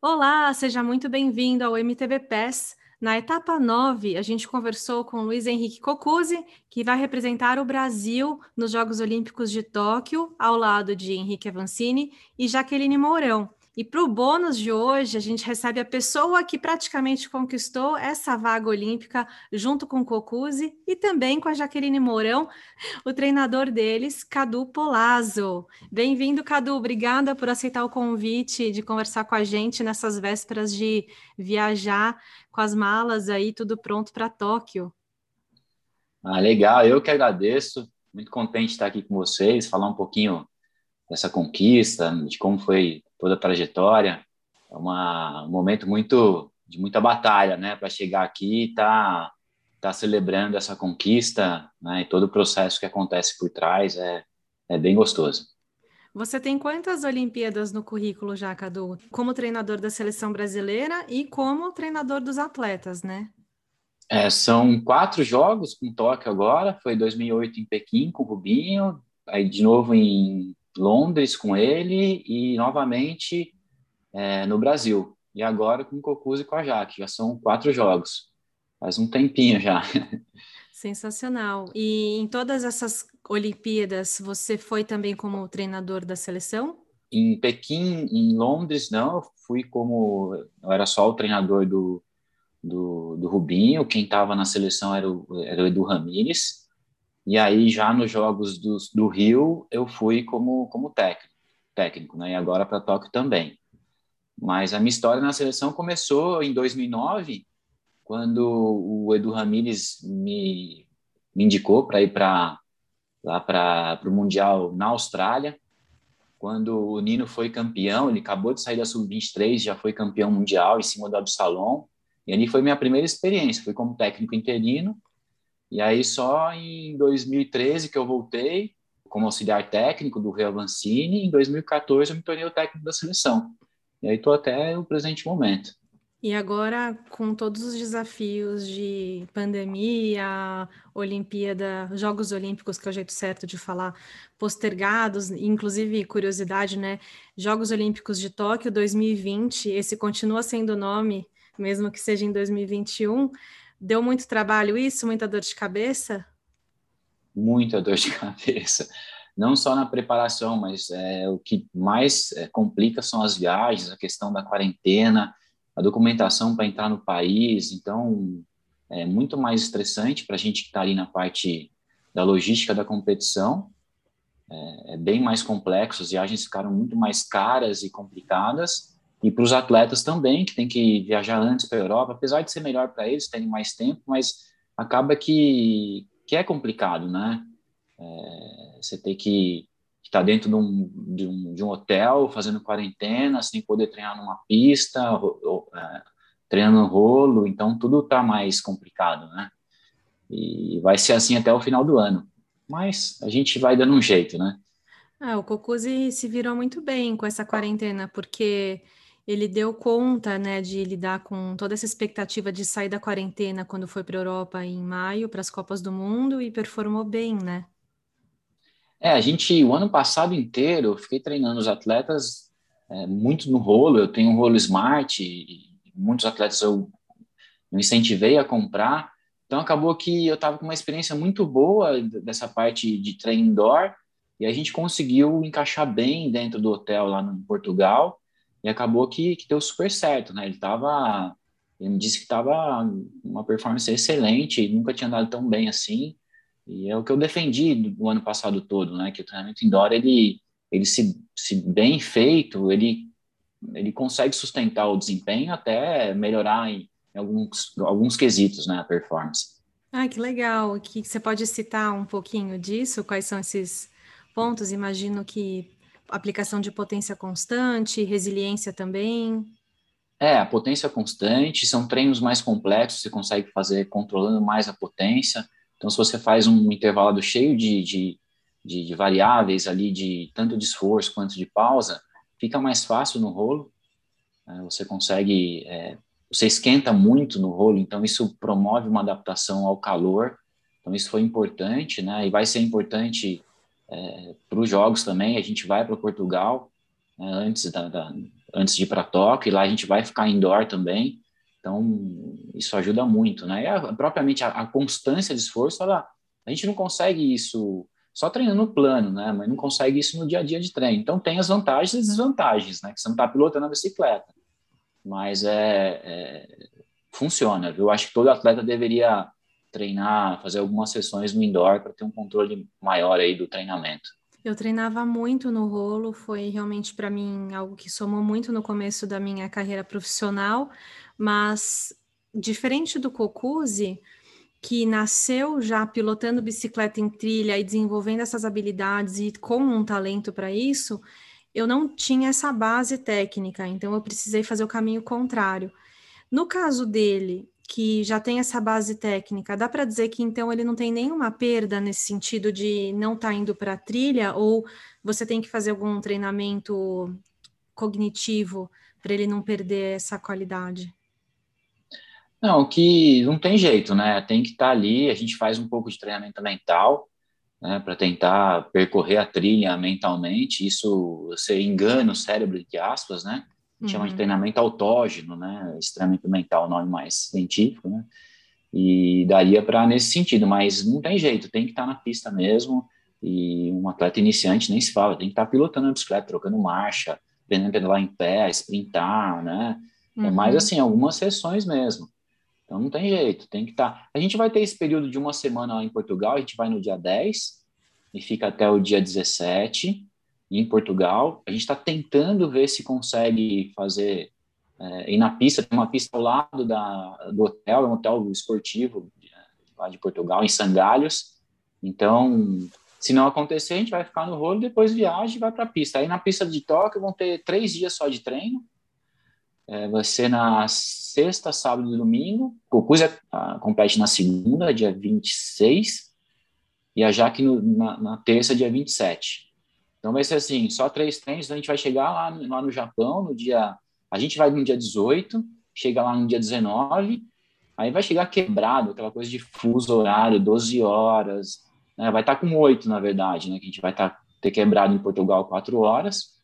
Olá, seja muito bem-vindo ao MTV PES. Na etapa 9, a gente conversou com Luiz Henrique Cocuzzi, que vai representar o Brasil nos Jogos Olímpicos de Tóquio, ao lado de Henrique Avancini e Jaqueline Mourão. E para o bônus de hoje, a gente recebe a pessoa que praticamente conquistou essa vaga olímpica junto com o Cocuzzi e também com a Jaqueline Mourão, o treinador deles, Cadu Polazzo. Bem-vindo, Cadu. Obrigada por aceitar o convite de conversar com a gente nessas vésperas de viajar com as malas aí, tudo pronto para Tóquio. Ah, legal. Eu que agradeço. Muito contente de estar aqui com vocês, falar um pouquinho dessa conquista, de como foi toda a trajetória. É uma, um momento muito de muita batalha, né, para chegar aqui e tá tá celebrando essa conquista, né, e todo o processo que acontece por trás é é bem gostoso. Você tem quantas Olimpíadas no currículo já, Cadu? Como treinador da seleção brasileira e como treinador dos atletas, né? É, são quatro jogos com Tóquio agora. Foi 2008 em Pequim com o Rubinho, aí de novo em Londres com ele e novamente é, no Brasil. E agora com o Cocuz e com a Jaque. Já são quatro jogos. Faz um tempinho já. Sensacional. E em todas essas Olimpíadas, você foi também como treinador da seleção? Em Pequim, em Londres, não. Eu fui como. Eu era só o treinador do, do, do Rubinho. Quem estava na seleção era o, era o Edu Ramírez. E aí, já nos Jogos do, do Rio, eu fui como, como técnico, técnico, né? E agora para Tóquio também. Mas a minha história na seleção começou em 2009, quando o Edu Ramírez me, me indicou para ir para lá para o Mundial na Austrália. Quando o Nino foi campeão, ele acabou de sair da Sub-23, já foi campeão mundial em cima do Absalom. E ali foi minha primeira experiência, fui como técnico interino e aí só em 2013 que eu voltei como auxiliar técnico do Real Vancini, em 2014 eu me tornei o técnico da seleção. E aí estou até o presente momento. E agora, com todos os desafios de pandemia, Olimpíada, Jogos Olímpicos, que é o jeito certo de falar, postergados, inclusive curiosidade, né? Jogos Olímpicos de Tóquio 2020, esse continua sendo o nome, mesmo que seja em 2021. Deu muito trabalho isso? Muita dor de cabeça? Muita dor de cabeça. Não só na preparação, mas é, o que mais é, complica são as viagens, a questão da quarentena, a documentação para entrar no país. Então, é muito mais estressante para a gente que está ali na parte da logística da competição. É, é bem mais complexo, as viagens ficaram muito mais caras e complicadas e para os atletas também, que tem que viajar antes para a Europa, apesar de ser melhor para eles, terem mais tempo, mas acaba que, que é complicado, né? É, você tem que estar dentro de um, de, um, de um hotel, fazendo quarentena, sem poder treinar numa pista, ou, é, treinando rolo, então tudo está mais complicado, né? E vai ser assim até o final do ano. Mas a gente vai dando um jeito, né? Ah, o Cocuzzi se virou muito bem com essa quarentena, porque ele deu conta, né, de lidar com toda essa expectativa de sair da quarentena quando foi para a Europa em maio, para as Copas do Mundo e performou bem, né? É, a gente, o ano passado inteiro, eu fiquei treinando os atletas é, muito no rolo. Eu tenho um rolo smart, e muitos atletas eu, eu incentivei a comprar. Então acabou que eu estava com uma experiência muito boa dessa parte de treino indoor e a gente conseguiu encaixar bem dentro do hotel lá no Portugal e acabou que, que deu super certo, né? Ele tava, ele me disse que estava uma performance excelente, nunca tinha andado tão bem assim, e é o que eu defendi do, ano passado todo, né? Que o treinamento indoor, ele, ele se, se bem feito, ele, ele consegue sustentar o desempenho até melhorar em, em alguns, alguns quesitos, né? A performance. Ah, que legal. Que você pode citar um pouquinho disso? Quais são esses pontos? Imagino que aplicação de potência constante, resiliência também? É, a potência constante, são treinos mais complexos, você consegue fazer controlando mais a potência. Então, se você faz um intervalo cheio de, de, de, de variáveis ali, de tanto de esforço quanto de pausa, fica mais fácil no rolo. Né? Você consegue, é, você esquenta muito no rolo, então isso promove uma adaptação ao calor. Então, isso foi importante, né? E vai ser importante é, para os jogos também. A gente vai para Portugal né, antes da, da, antes de ir para Tóquio, e lá a gente vai ficar indoor também, então isso ajuda muito, né? E a, propriamente a, a, constância de esforço, ela, a gente não consegue isso só treinando no plano, né? Mas não consegue isso no dia a dia de treino. Então tem as vantagens e desvantagens, né? Que você não está pilotando a bicicleta, mas é, é funciona. Eu acho que todo atleta deveria treinar, fazer algumas sessões no indoor para ter um controle maior aí do treinamento. Eu treinava muito no rolo, foi realmente para mim algo que somou muito no começo da minha carreira profissional, mas diferente do Cocuzzi, que nasceu já pilotando bicicleta em trilha e desenvolvendo essas habilidades e com um talento para isso, eu não tinha essa base técnica, então eu precisei fazer o caminho contrário. No caso dele, que já tem essa base técnica, dá para dizer que então ele não tem nenhuma perda nesse sentido de não estar tá indo para a trilha, ou você tem que fazer algum treinamento cognitivo para ele não perder essa qualidade? Não, que não tem jeito, né? Tem que estar tá ali, a gente faz um pouco de treinamento mental, né, para tentar percorrer a trilha mentalmente, isso você engana o cérebro, entre aspas, né? Uhum. chama de uhum. treinamento autógeno, né? Extremamente mental, nome mais científico, né? E daria para nesse sentido, mas não tem jeito, tem que estar tá na pista mesmo. E um atleta iniciante nem se fala, tem que estar tá pilotando a bicicleta, trocando marcha, aprendendo a pedalar em pé, sprintar, né? É uhum. É mais assim, algumas sessões mesmo. Então não tem jeito, tem que estar. Tá... A gente vai ter esse período de uma semana lá em Portugal, a gente vai no dia 10 e fica até o dia 17 em Portugal. A gente está tentando ver se consegue fazer é, ir na pista. Tem uma pista ao lado da, do hotel, é um hotel esportivo lá de Portugal, em Sangalhos. Então, se não acontecer, a gente vai ficar no rolo, depois viaja e vai para a pista. Aí na pista de Tóquio vão ter três dias só de treino. É, vai ser na sexta, sábado e domingo. O Cocuz é, compete na segunda, dia 26, e a Jaque no, na, na terça, dia 27. Então vai ser assim, só três treinos, a gente vai chegar lá, lá no Japão no dia, a gente vai no dia 18, chega lá no dia 19, aí vai chegar quebrado, aquela coisa de fuso horário, 12 horas, né? vai estar com oito, na verdade, né? que a gente vai estar, ter quebrado em Portugal quatro horas,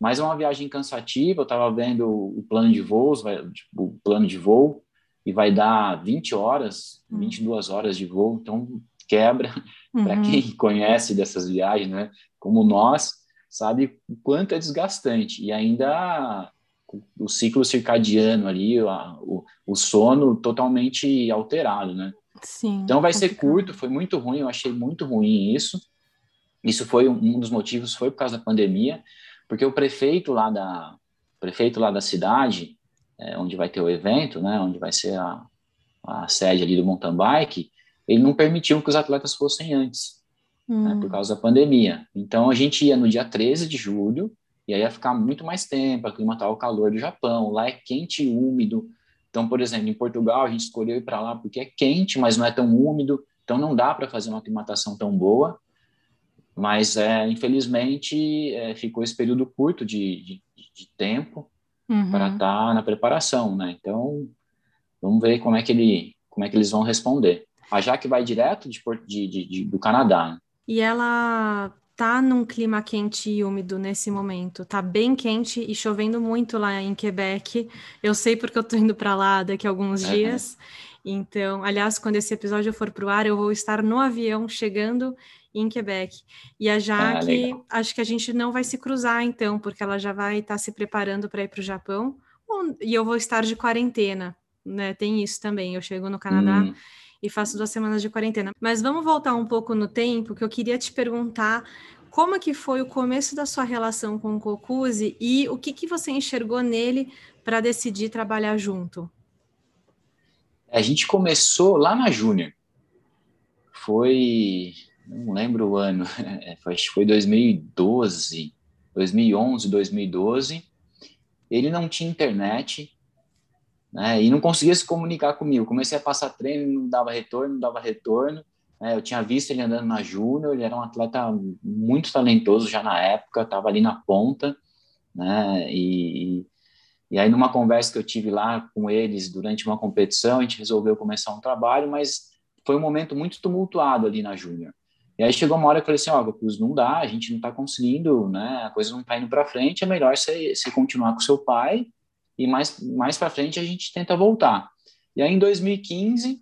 mas é uma viagem cansativa, eu estava vendo o plano de voos, vai, tipo, o plano de voo, e vai dar 20 horas, 22 hum. horas de voo, então quebra, uhum. para quem conhece dessas viagens, né? Como nós, sabe o quanto é desgastante. E ainda o ciclo circadiano ali, o, o sono totalmente alterado, né? Sim. Então vai complicado. ser curto, foi muito ruim, eu achei muito ruim isso. Isso foi um, um dos motivos, foi por causa da pandemia, porque o prefeito lá da prefeito lá da cidade, é, onde vai ter o evento, né, onde vai ser a, a sede ali do mountain bike, ele não permitiu que os atletas fossem antes hum. né, por causa da pandemia. Então a gente ia no dia 13 de julho, e aí ia ficar muito mais tempo, aclimatar o calor do Japão. Lá é quente e úmido. Então, por exemplo, em Portugal a gente escolheu ir para lá porque é quente, mas não é tão úmido, então não dá para fazer uma aclimatação tão boa. Mas, é, infelizmente, é, ficou esse período curto de, de, de tempo uhum. para estar tá na preparação, né? Então, vamos ver como é que, ele, como é que eles vão responder. A Jaque vai direto de, de, de, do Canadá. Né? E ela tá num clima quente e úmido nesse momento. Tá bem quente e chovendo muito lá em Quebec. Eu sei porque eu tô indo para lá daqui a alguns dias. Então, aliás, quando esse episódio for pro ar, eu vou estar no avião chegando em Quebec. E a Jaque, ah, acho que a gente não vai se cruzar então, porque ela já vai estar tá se preparando para ir para o Japão. E eu vou estar de quarentena, né? Tem isso também. Eu chego no Canadá. Hum e faço duas semanas de quarentena. Mas vamos voltar um pouco no tempo, que eu queria te perguntar como que foi o começo da sua relação com o Cocuzzi e o que, que você enxergou nele para decidir trabalhar junto? A gente começou lá na Júnior. Foi, não lembro o ano, acho que foi 2012, 2011, 2012. Ele não tinha internet, né? E não conseguia se comunicar comigo. Comecei a passar treino, não dava retorno, não dava retorno. Né? Eu tinha visto ele andando na Júnior, ele era um atleta muito talentoso já na época, estava ali na ponta, né? E, e aí numa conversa que eu tive lá com eles durante uma competição, a gente resolveu começar um trabalho, mas foi um momento muito tumultuado ali na Júnior. E aí chegou uma hora que eu falei assim, ó, oh, não dá, a gente não está conseguindo, né, a coisa não está indo para frente, é melhor você, você continuar com seu pai e mais, mais para frente a gente tenta voltar. E aí em 2015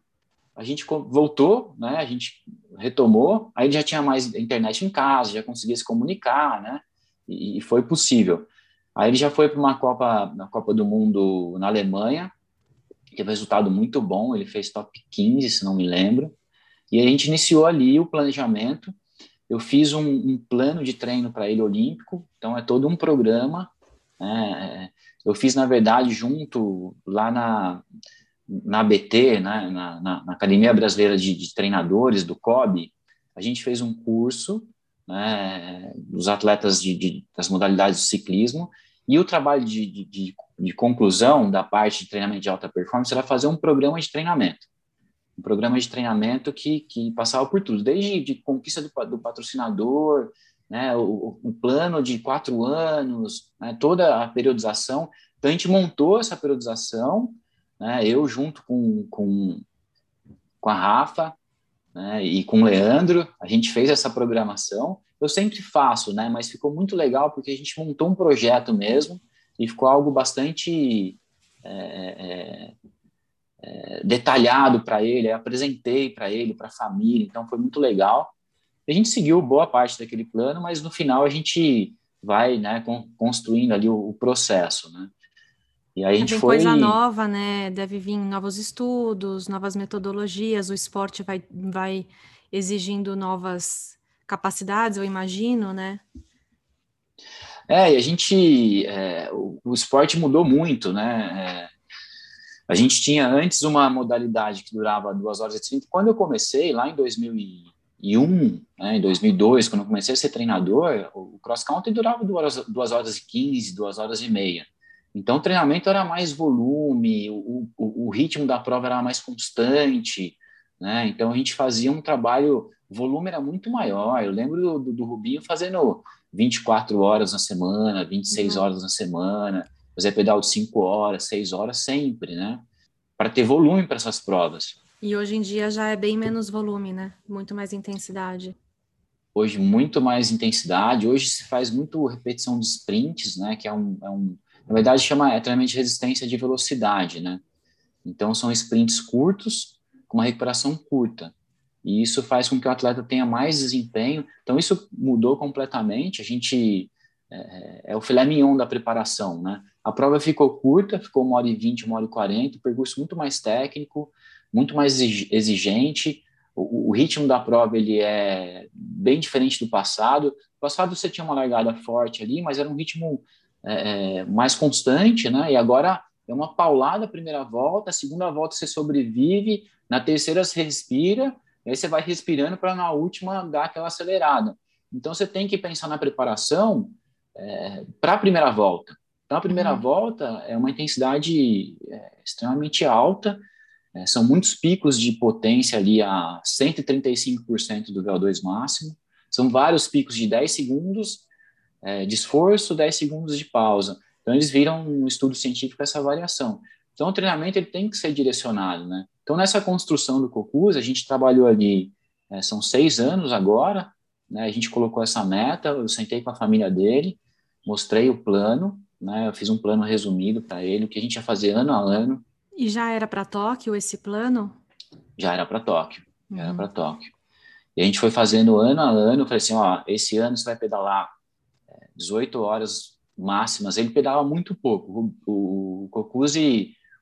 a gente voltou, né, a gente retomou, aí já tinha mais internet em casa, já conseguia se comunicar, né, e, e foi possível. Aí ele já foi para uma Copa, na Copa do Mundo na Alemanha, teve um resultado muito bom, ele fez top 15, se não me lembro, e a gente iniciou ali o planejamento. Eu fiz um, um plano de treino para ele olímpico, então é todo um programa. Né? Eu fiz, na verdade, junto lá na, na ABT, né? na, na, na Academia Brasileira de, de, Treinadores, do COB, a gente fez um curso né, dos atletas de, de, das modalidades do ciclismo, e o trabalho de, de, conclusão da parte de treinamento de alta performance era fazer um programa de treinamento um programa de treinamento que, que passava por tudo, desde de conquista do, do patrocinador, né, o, o, plano de quatro anos, né, toda a periodização. Então, a gente montou essa periodização, né, eu junto com, com, com a Rafa né, e com o Leandro, a gente fez essa programação. Eu sempre faço, né, mas ficou muito legal porque a gente montou um projeto mesmo e ficou algo bastante é, é, é, detalhado para ele, apresentei para ele, para a família, então foi muito legal. A gente seguiu boa parte daquele plano, mas no final a gente vai né, construindo ali o, o processo, né? E aí a gente Tem foi... coisa nova, né? Deve vir novos estudos, novas metodologias, o esporte vai, vai exigindo novas capacidades, eu imagino, né? É, e a gente, é, o, o, esporte mudou muito, né? É, a gente tinha antes uma modalidade que durava 2 horas e 30. Quando eu comecei, lá em 2001, né, em 2002, quando eu comecei a ser treinador, o cross country durava 2 horas, duas horas e 15, 2 horas e meia. Então, o treinamento era mais volume, o, o, o ritmo da prova era mais constante, né? Então, a gente fazia um trabalho, o volume era muito maior. Eu lembro do, do, do Rubinho fazendo 24 horas na semana, 26 uhum. horas na semana fazer pedal de 5 horas, 6 horas sempre, né? Para ter volume para essas provas. E hoje em dia já é bem menos volume, né? Muito mais intensidade. Hoje, muito mais intensidade. Hoje se faz muito repetição de sprints, né? Que é um. É um na verdade, chama é treinamento de resistência de velocidade, né? Então, são sprints curtos, com uma recuperação curta. E isso faz com que o atleta tenha mais desempenho. Então, isso mudou completamente. A gente. É, é o filé mignon da preparação, né? A prova ficou curta, ficou uma hora e vinte, uma hora e quarenta, percurso muito mais técnico, muito mais exigente. O, o, ritmo da prova ele é bem diferente do passado. No passado você tinha uma largada forte ali, mas era um ritmo é, é mais constante, né? E agora é uma paulada a primeira volta, a segunda volta você sobrevive, na terceira você respira, aí você vai respirando para na última dar aquela acelerada. Então você tem que pensar na preparação é, para a primeira volta. Então, a primeira uhum. volta é uma intensidade é, extremamente alta, é, são muitos picos de potência ali a 135% do VO2 máximo, são vários picos de 10 segundos é, de esforço, 10 segundos de pausa. Então, eles viram um estudo científico essa variação. Então, o treinamento ele tem que ser direcionado, né? Então, nessa construção do COCUS, a gente trabalhou ali, é, são seis anos agora, né? A gente colocou essa meta, eu sentei com a família dele, mostrei o plano, né? Eu fiz um plano resumido para ele, o que a gente ia fazer ano a ano. E já era para Tóquio esse plano? Já era para Tóquio, já uhum. era para Tóquio. E a gente foi fazendo ano a ano, falei assim, ó, esse ano você vai pedalar 18 é, horas máximas. Ele pedalava muito pouco. O, o, o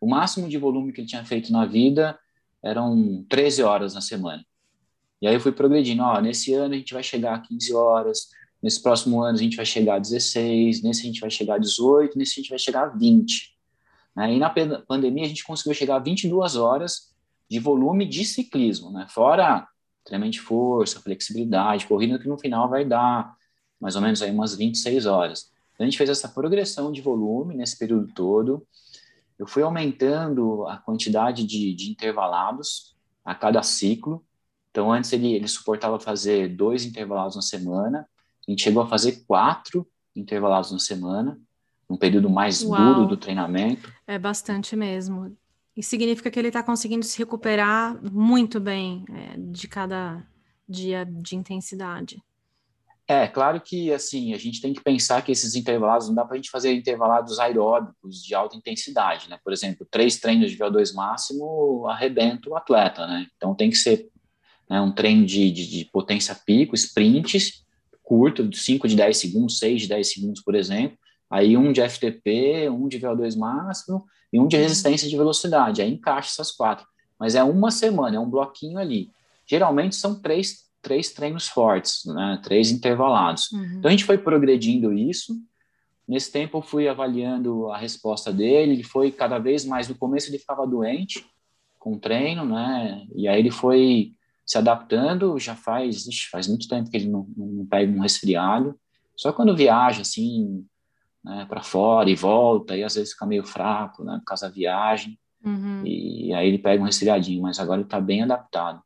o máximo de volume que ele tinha feito na vida eram 13 horas na semana. E aí eu fui progredindo, ó, nesse ano a gente vai chegar a 15 horas, Nesse próximo ano a gente vai chegar a 16, nesse a gente vai chegar a 18, nesse a gente vai chegar a 20. Né? E na pandemia a gente conseguiu chegar a 22 horas de volume de ciclismo, né? fora treinamento de força, flexibilidade, corrida que no final vai dar mais ou menos aí umas 26 horas. Então, a gente fez essa progressão de volume nesse período todo. Eu fui aumentando a quantidade de, de intervalados a cada ciclo. Então, antes ele, ele suportava fazer dois intervalados na semana. A gente chegou a fazer quatro intervalados na semana, um período mais Uau. duro do treinamento. É bastante mesmo. E significa que ele está conseguindo se recuperar muito bem é, de cada dia de intensidade. É, claro que assim, a gente tem que pensar que esses intervalados não dá para a gente fazer intervalados aeróbicos de alta intensidade, né? Por exemplo, três treinos de VO2 máximo arrebenta o atleta, né? Então tem que ser né, um treino de, de, de, potência pico, sprints, curto, de 5 de 10 segundos, 6 de 10 segundos, por exemplo. Aí um de FTP, um de VO2 máximo e um de uhum. resistência de velocidade. Aí encaixa essas quatro. Mas é uma semana, é um bloquinho ali. Geralmente são três três treinos fortes, né, três intervalados. Uhum. Então a gente foi progredindo isso. Nesse tempo eu fui avaliando a resposta dele, ele foi cada vez mais, no começo ele ficava doente com o treino, né, e aí ele foi se adaptando, já faz, ixi, faz muito tempo que ele não, não pega um resfriado, só quando viaja, assim, né, para fora e volta, e às vezes fica meio fraco, né, por causa da viagem, uhum. e aí ele pega um resfriadinho, mas agora ele está bem adaptado.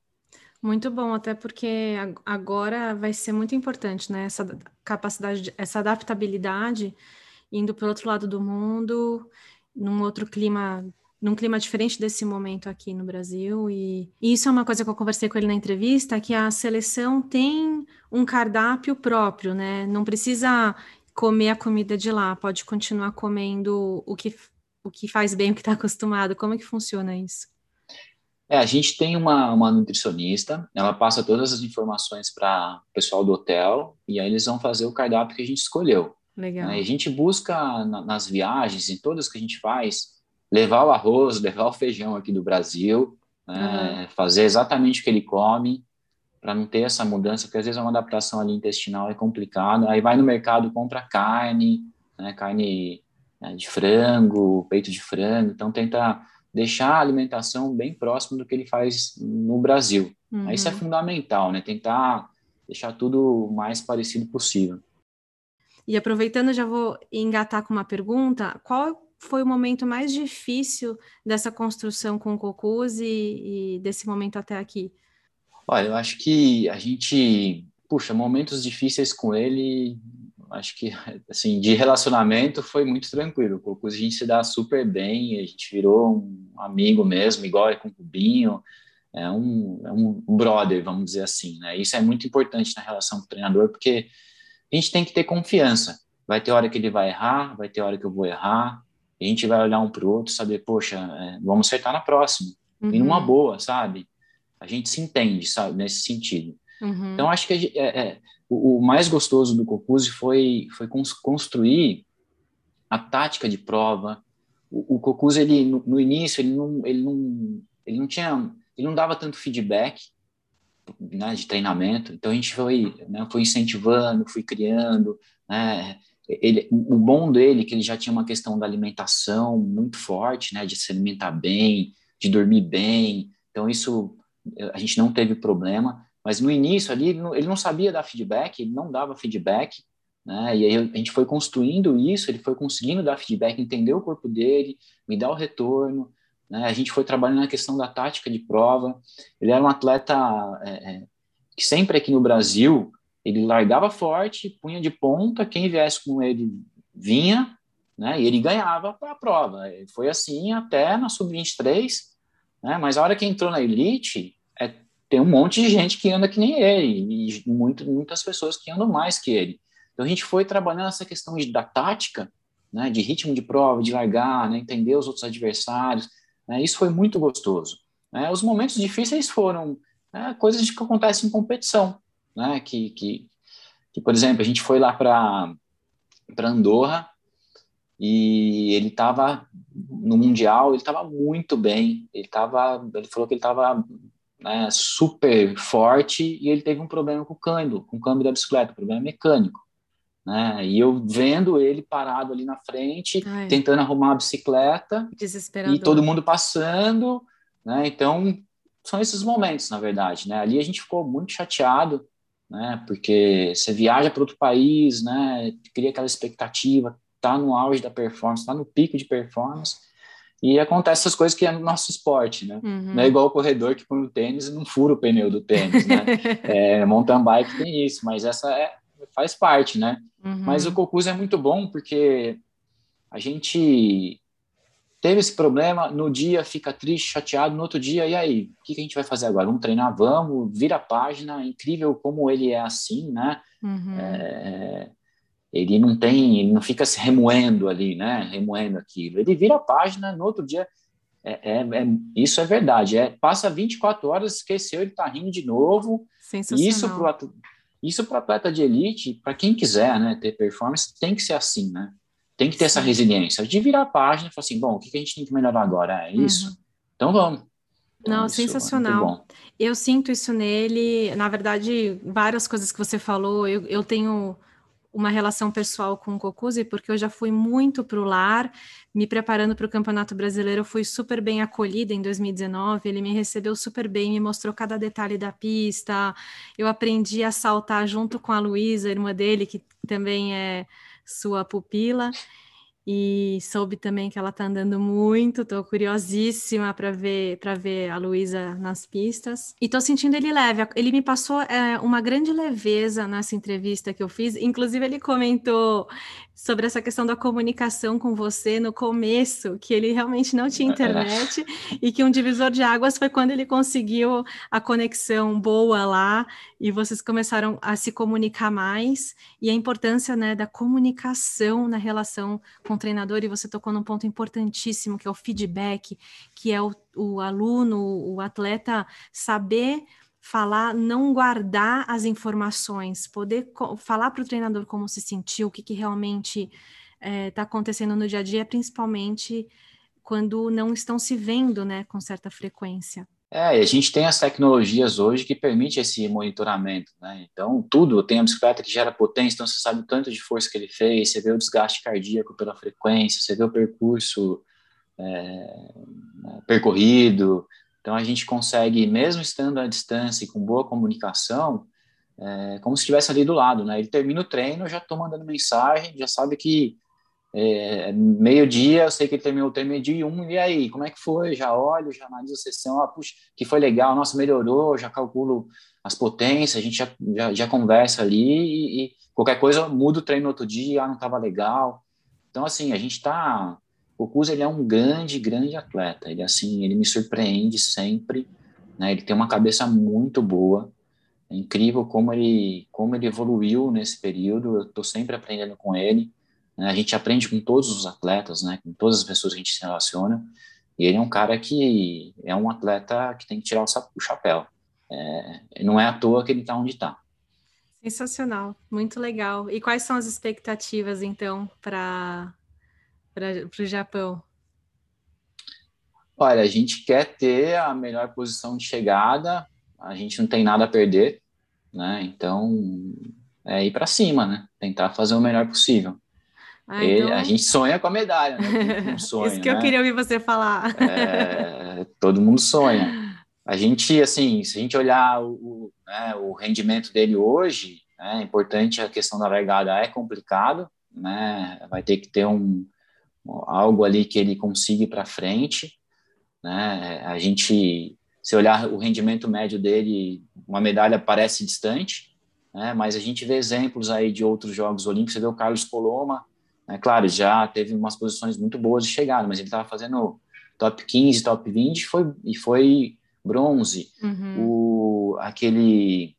Muito bom, até porque agora vai ser muito importante, né? Essa capacidade, essa adaptabilidade indo para o outro lado do mundo, num outro clima, num clima diferente desse momento aqui no Brasil. E, e isso é uma coisa que eu conversei com ele na entrevista, que a seleção tem um cardápio próprio, né? Não precisa comer a comida de lá, pode continuar comendo o que, o que faz bem, o que está acostumado. Como é que funciona isso? É, a gente tem uma, uma nutricionista, ela passa todas as informações para o pessoal do hotel e aí eles vão fazer o cardápio que a gente escolheu. Legal. Né? a gente busca na, nas viagens, em todas que a gente faz, levar o arroz, levar o feijão aqui do Brasil, uhum. fazer exatamente o que ele come, para não ter essa mudança, porque às vezes é uma adaptação ali intestinal é complicada. Aí vai no mercado, compra carne, né? carne né, de frango, peito de frango, então tenta deixar a alimentação bem próximo do que ele faz no Brasil. Uhum. Isso é fundamental, né? Tentar deixar tudo o mais parecido possível. E aproveitando, já vou engatar com uma pergunta: qual foi o momento mais difícil dessa construção com o Cocuz e, e desse momento até aqui? Olha, eu acho que a gente, puxa, momentos difíceis com ele acho que, assim, de relacionamento foi muito tranquilo. Com o a gente se dá super bem, a gente virou um amigo mesmo, igual é com o Rubinho, é um, é um brother, vamos dizer assim, né? Isso é muito importante na relação com o treinador, porque a gente tem que ter confiança. Vai ter hora que ele vai errar, vai ter hora que eu vou errar, a gente vai olhar um para o outro, saber, poxa, é, vamos acertar na próxima, uhum. e numa boa, sabe? A gente se entende, sabe, nesse sentido. Uhum. Então, acho que é, é, o, o, mais gostoso do Cocuzzi foi, foi construir a tática de prova. O, o Cocuzzi, ele, no, no, início, ele não, ele, não, ele não tinha, ele não dava tanto feedback né, de treinamento, então a gente foi, né, foi incentivando, foi criando, né, ele, o bom dele é que ele já tinha uma questão da alimentação muito forte, né, de se alimentar bem, de dormir bem, então isso a gente não teve problema, mas no início ali, ele não, ele não sabia dar feedback, ele não dava feedback, né? E aí a gente foi construindo isso, ele foi conseguindo dar feedback, entender o corpo dele, me dar o retorno, né? A gente foi trabalhando na questão da tática de prova. Ele era um atleta é, que sempre aqui no Brasil, ele largava forte, punha de ponta, quem viesse com ele vinha, né? E ele ganhava a prova. Foi assim até na sub-23, né? Mas a hora que entrou na elite, tem um monte de gente que anda que nem ele, e muito, muitas pessoas que andam mais que ele. Então a gente foi trabalhando essa questão de, da tática, né, de ritmo de prova, de largar, né, entender os outros adversários. Né, isso foi muito gostoso. Né. Os momentos difíceis foram né, coisas que acontecem em competição, né, que, que, que, por exemplo, a gente foi lá para Andorra e ele estava no mundial, ele estava muito bem. Ele tava, ele falou que ele estava né, super forte e ele teve um problema com o câmbio, com o câmbio da bicicleta, problema mecânico. Né? E eu vendo ele parado ali na frente, Ai. tentando arrumar a bicicleta, e todo mundo passando, né? Então são esses momentos, na verdade, né? Ali a gente ficou muito chateado, né? Porque você viaja para outro país, né? Cria aquela expectativa, tá no auge da performance, tá no pico de performance, e acontece essas coisas que é no nosso esporte, né? Uhum. Não é igual o corredor que põe o tênis e não fura o pneu do tênis, né? é, mountain bike tem isso, mas essa é, faz parte, né? Uhum. Mas o Cocuz é muito bom porque a gente teve esse problema, no dia fica triste, chateado, no outro dia, e aí? O que, que a gente vai fazer agora? Vamos treinar? Vamos, vira a página, incrível como ele é assim, né? Uhum. É, ele não tem, ele não fica se remoendo ali, né? Remoendo aquilo. Ele vira a página, no outro dia, é, é, é isso é verdade. É, passa 24 horas, esqueceu, ele tá rindo de novo. Isso para isso para atleta de elite, para quem quiser, né, ter performance, tem que ser assim, né? Tem que ter Sim. essa resiliência de virar a página e falar assim, bom, o que, a gente tem que melhorar agora? É isso? Uhum. Então vamos. Então, Não, isso é sensacional. É eu sinto isso nele. Na verdade, várias coisas que você falou, eu, eu tenho uma relação pessoal com o Cocuzzi, porque eu já fui muito para o lar, me preparando para o Campeonato Brasileiro, eu fui super bem acolhida em 2019, ele me recebeu super bem, me mostrou cada detalhe da pista, eu aprendi a saltar junto com a Luísa, irmã dele, que também é sua pupila, e soube também que ela está andando muito, estou curiosíssima para ver para ver a Luísa nas pistas. E estou sentindo ele leve. Ele me passou é, uma grande leveza nessa entrevista que eu fiz. Inclusive, ele comentou sobre essa questão da comunicação com você no começo, que ele realmente não tinha internet e que um divisor de águas foi quando ele conseguiu a conexão boa lá e vocês começaram a se comunicar mais e a importância né, da comunicação na relação com o treinador. E você tocou num ponto importantíssimo que é o feedback, que é o, o aluno, o atleta saber falar, não guardar as informações, poder falar para o treinador como se sentiu, o que, que realmente está é, tá acontecendo no dia a dia, principalmente quando não estão se vendo né, com certa frequência. É, a gente tem as tecnologias hoje que permite esse monitoramento, né? Então, tudo, tem a bicicleta que gera potência, então você sabe o tanto de força que ele fez, você vê o desgaste cardíaco pela frequência, você vê o percurso é, percorrido, então a gente consegue, mesmo estando à distância e com boa comunicação, é, como se estivesse ali do lado, né? Ele termina o treino, já estou mandando mensagem, já sabe que é, meio-dia, eu sei que ele terminou o meio-dia e um, e aí, como é que foi? Já olho, já analiso a sessão, ah, puxa, que foi legal, nossa, melhorou, já calculo as potências, a gente já, já, já conversa ali e, e, qualquer coisa muda o treino no outro dia, ah, não estava legal. Então, assim, a gente está o Cus ele é um grande, grande atleta. Ele assim, ele me surpreende sempre. Né? Ele tem uma cabeça muito boa. É incrível como ele, como ele evoluiu nesse período. Eu estou sempre aprendendo com ele. Né? A gente aprende com todos os atletas, né? Com todas as pessoas que a gente se relaciona. E ele é um cara que é um atleta que tem que tirar o chapéu. É, não é à toa que ele está onde está. Sensacional, muito legal. E quais são as expectativas, então, para para o Japão? Olha, a gente quer ter a melhor posição de chegada, a gente não tem nada a perder, né? Então, é ir para cima, né? Tentar fazer o melhor possível. Ah, então... A gente sonha com a medalha, né? Sonha, Isso que né? eu queria ouvir você falar. É, todo mundo sonha. A gente, assim, se a gente olhar o, né, o rendimento dele hoje, é importante a questão da largada é complicado, né? Vai ter que ter um, algo ali que ele consiga ir para frente, né? A gente, se olhar o rendimento médio dele, uma medalha parece distante, né? Mas a gente vê exemplos aí de outros Jogos Olímpicos, você vê o Carlos Coloma, né? Claro, já teve umas posições muito boas de chegada, mas ele estava fazendo top 15, top 20 foi, e foi bronze. Uhum. O, aquele...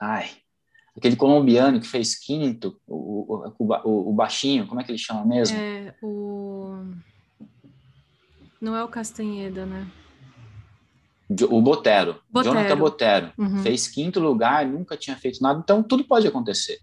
Ai, aquele colombiano que fez quinto, o, o, o, baixinho, como é que ele chama mesmo? É, o... Não é o Castanheda, né? O Botero, Botero. Jonathan Botero, uhum. fez quinto lugar, nunca tinha feito nada, então tudo pode acontecer.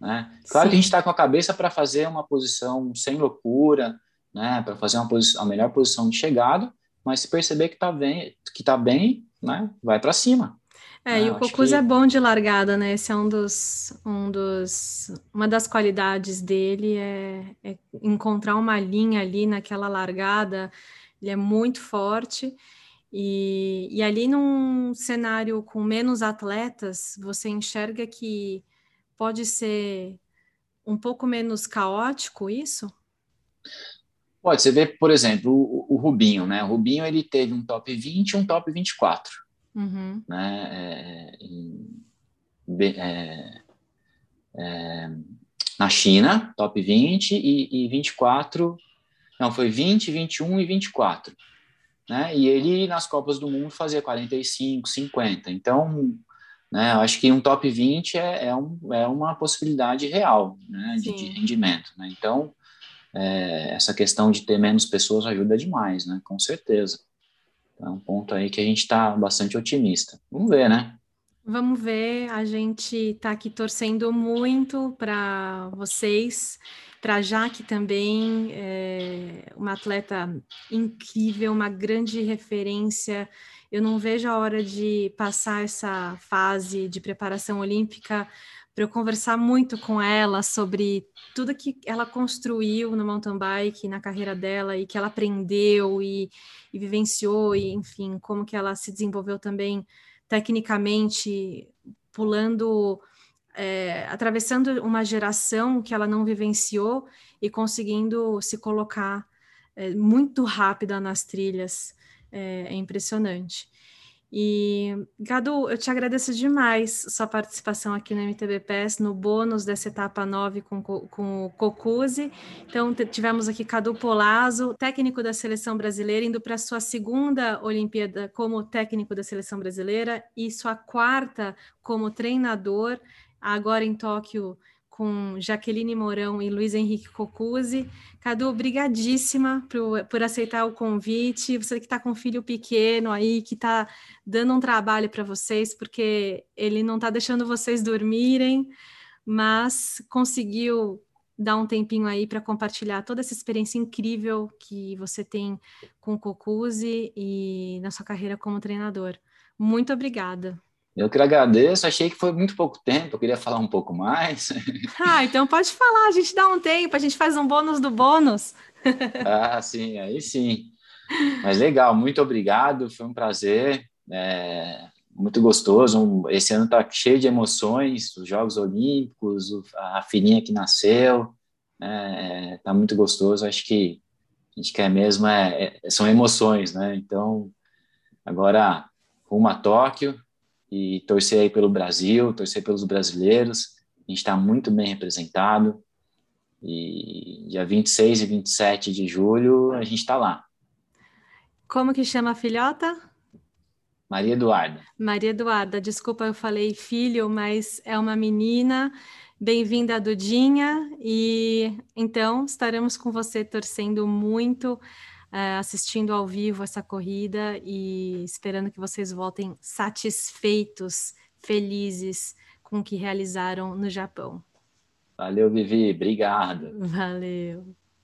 Né? Claro Sim. que a gente está com a cabeça para fazer uma posição sem loucura, né? para fazer uma posição, a melhor posição de chegada, mas se perceber que está bem, que tá bem né? vai para cima. É, e o Cocuz que... é bom de largada, né? Esse é um dos, um dos, uma das qualidades dele é, é encontrar uma linha ali naquela largada. Ele é muito forte e, e ali num cenário com menos atletas, você enxerga que pode ser um pouco menos caótico isso? Pode, você vê, por exemplo, o, o Rubinho, né? O Rubinho ele teve um top 20 e um top 24 uhum. né, é, em, é, é, na China, top 20, e, e 24 Não, foi 20, 21 e 24. Né? E ele nas Copas do Mundo fazia 45, 50. Então, né, eu acho que um top 20 é, é, um, é uma possibilidade real né, de, de, rendimento. Né? Então, é, essa questão de ter menos pessoas ajuda demais, né? com certeza. Então, é um ponto aí que a gente está bastante otimista. Vamos ver, né? Vamos ver, a gente está aqui torcendo muito para vocês para Jaque também, é uma atleta incrível, uma grande referência. Eu não vejo a hora de passar essa fase de preparação olímpica para eu conversar muito com ela sobre tudo que ela construiu no mountain bike, na carreira dela e que ela aprendeu e, e vivenciou e enfim como que ela se desenvolveu também tecnicamente pulando é, atravessando uma geração que ela não vivenciou e conseguindo se colocar é, muito rápida nas trilhas. É, é, impressionante. E, Gadu, eu te agradeço demais sua participação aqui no MTB PES, no bônus dessa etapa 9 com, com o Cocuzzi. Então, tivemos aqui Cadu Polazzo, técnico da seleção brasileira, indo para sua segunda Olimpíada como técnico da seleção brasileira e sua quarta como treinador agora em Tóquio com Jaqueline Mourão e Luiz Henrique Cocuzzi. Cadu, brigadíssima por, por aceitar o convite. Você que está com um filho pequeno aí, que está dando um trabalho para vocês, porque ele não está deixando vocês dormirem, mas conseguiu dar um tempinho aí para compartilhar toda essa experiência incrível que você tem com o Cocuzzi e na sua carreira como treinador. Muito obrigada. Eu que agradeço, achei que foi muito pouco tempo, eu queria falar um pouco mais. Ah, então pode falar, a gente dá um tempo, a gente faz um bônus do bônus. Ah, sim, aí sim. Mas legal, muito obrigado, foi um prazer, é, muito gostoso. Esse ano está cheio de emoções, os Jogos Olímpicos, a filhinha que nasceu, está é, tá muito gostoso. Acho que a gente quer mesmo é, é, são emoções, né? Então, agora rumo a Tóquio, e torcer aí pelo Brasil, torcer pelos brasileiros. A gente está muito bem representado. E dia 26 e 27 de julho a gente está lá. Como que chama a filhota? Maria Eduarda. Maria Eduarda, desculpa, eu falei filho, mas é uma menina. Bem-vinda, Dudinha. E então estaremos com você torcendo muito uh, assistindo ao vivo essa corrida e esperando que vocês voltem satisfeitos, felizes com o que realizaram no Japão. Valeu, Vivi. Obrigado. Valeu.